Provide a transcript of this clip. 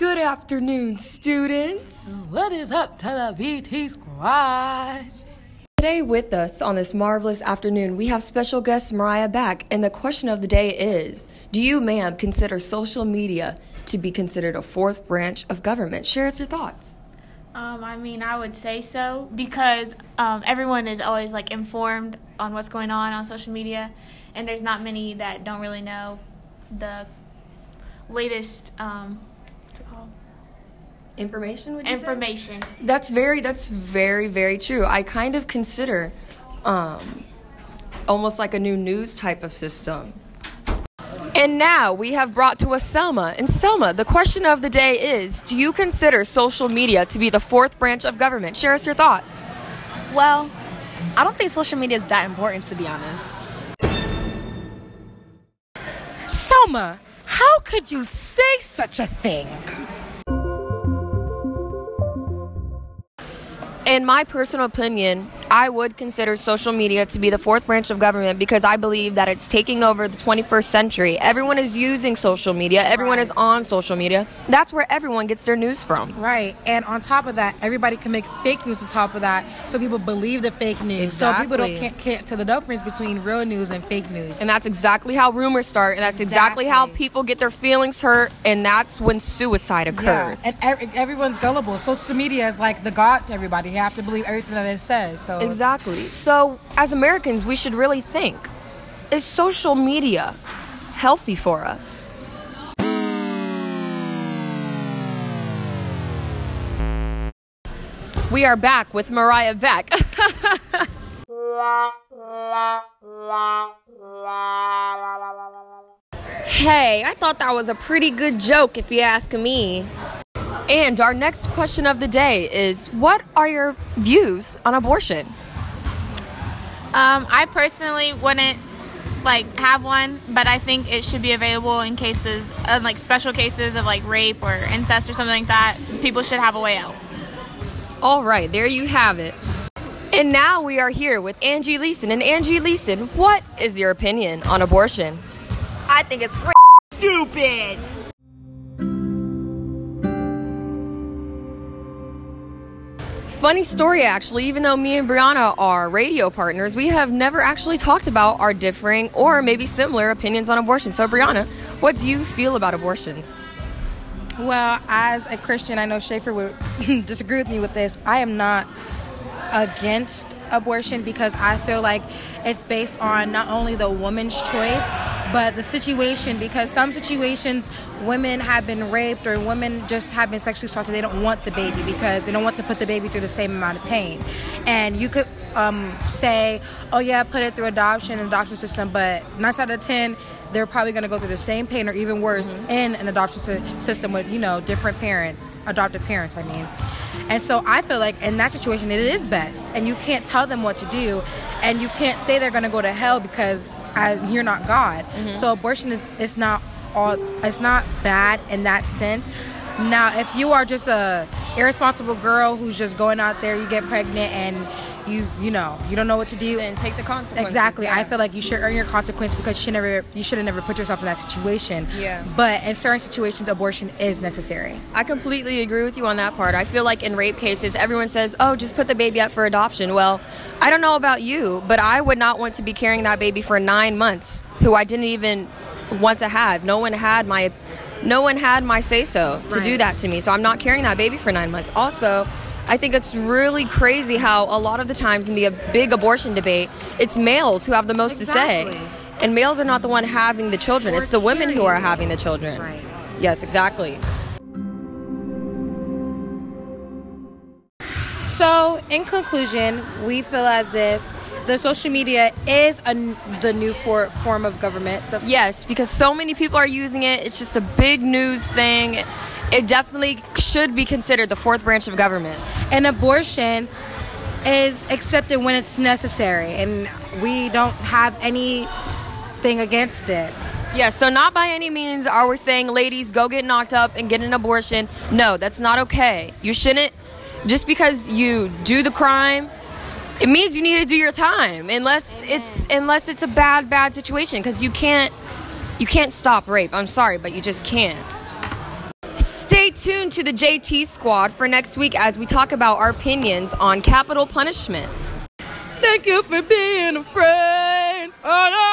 Good afternoon, students. What is up to the VT squad? Today, with us on this marvelous afternoon, we have special guest Mariah back, and the question of the day is Do you, ma'am, consider social media to be considered a fourth branch of government? Share us your thoughts. Um, I mean, I would say so because um, everyone is always like informed on what's going on on social media, and there's not many that don't really know the latest um, what's it Information, would you say? information. That's very that's very very true. I kind of consider um almost like a new news type of system. And now we have brought to us Selma. And Selma, the question of the day is, do you consider social media to be the fourth branch of government? Share us your thoughts. Well, I don't think social media is that important to be honest. Selma, how could you say such a thing? In my personal opinion, I would consider social media to be the fourth branch of government because I believe that it's taking over the 21st century. Everyone is using social media, everyone is on social media. That's where everyone gets their news from. Right, and on top of that, everybody can make fake news on top of that, so people believe the fake news. So people don't Exactly. can't, can't tell the difference between real news and fake news. And that's exactly how rumors start, and that's exactly, how people get their feelings hurt, and that's when suicide yeah, occurs. and ev- everyone's gullible. Social media is like the god to everybody. You have to believe everything that it says. So exactly. So, as Americans, we should really think is social media healthy for us? We are back with Mariah Beck. hey, I thought that was a pretty good joke if you ask me. And our next question of the day is What are your views on abortion? Um, I personally wouldn't like have one, but I think it should be available in cases, uh, like special cases of like rape or incest or something like that. People should have a way out. All right, there you have it. And now we are here with Angie Leeson. And Angie Leeson, what is your opinion on abortion? I think it's stupid. Funny story, actually, even though me and Brianna are radio partners, we have never actually talked about our differing or maybe similar opinions on abortion. So, Brianna, what do you feel about abortions? Well, as a Christian, I know Schaefer would disagree with me with this. I am not against abortion because I feel like it's based on not only the woman's choice, but the situation. Because some situations, women have been raped or women just have been sexually assaulted. They don't want the baby because they don't want to put the baby through the same amount of pain. And you could um, say, oh, yeah, put it through adoption, and adoption system, but nine out of 10, they're probably going to go through the same pain or even worse in an adoption sy- system with, you know, different parents, adoptive parents, I mean. And so I feel like in that situation, it is best. And you can't tell them what to do. And you can't say they're going to go to hell because as you're not God. Mm-hmm. So abortion is it's not all it's not bad in that sense. Now, if you are just a irresponsible girl who's just going out there, you get pregnant and you you know you don't know what to do. Then take the consequences. Exactly. yeah. I feel like you should earn your consequence because you should never you should have never put yourself in that situation. Yeah. But in certain situations, abortion is necessary. I completely agree with you on that part. I feel like in rape cases, everyone says, oh, just put the baby up for adoption. Well, I don't know about you, but I would not want to be carrying that baby for nine months who I didn't even want to have. No one had my. No one had my say so to do that to me, so I'm not carrying that baby for nine months. Also, I think it's really crazy how a lot of the times in the big abortion debate, it's males who have the most to say, and males are not the one having the children. Or it's the women who are having the children. Right. Yes, exactly. So, in conclusion, we feel as if the social media is a, the new for, form of government. The Yes, because so many people are using it. It's just a big news thing. It definitely should be considered the fourth branch of government. and abortion is accepted when it's necessary, and we don't have anything against it. Yes, so not by any means are we saying, ladies, go get knocked up and get an abortion. No, that's not okay. You shouldn't, just because you do the crime, it means you need to do your time unless it's unless it's a bad bad situation because you can't you can't stop rape i'm sorry but you just can't stay tuned to the JT Squad for next week as we talk about our opinions on capital punishment. Thank you for being a friend. Oh,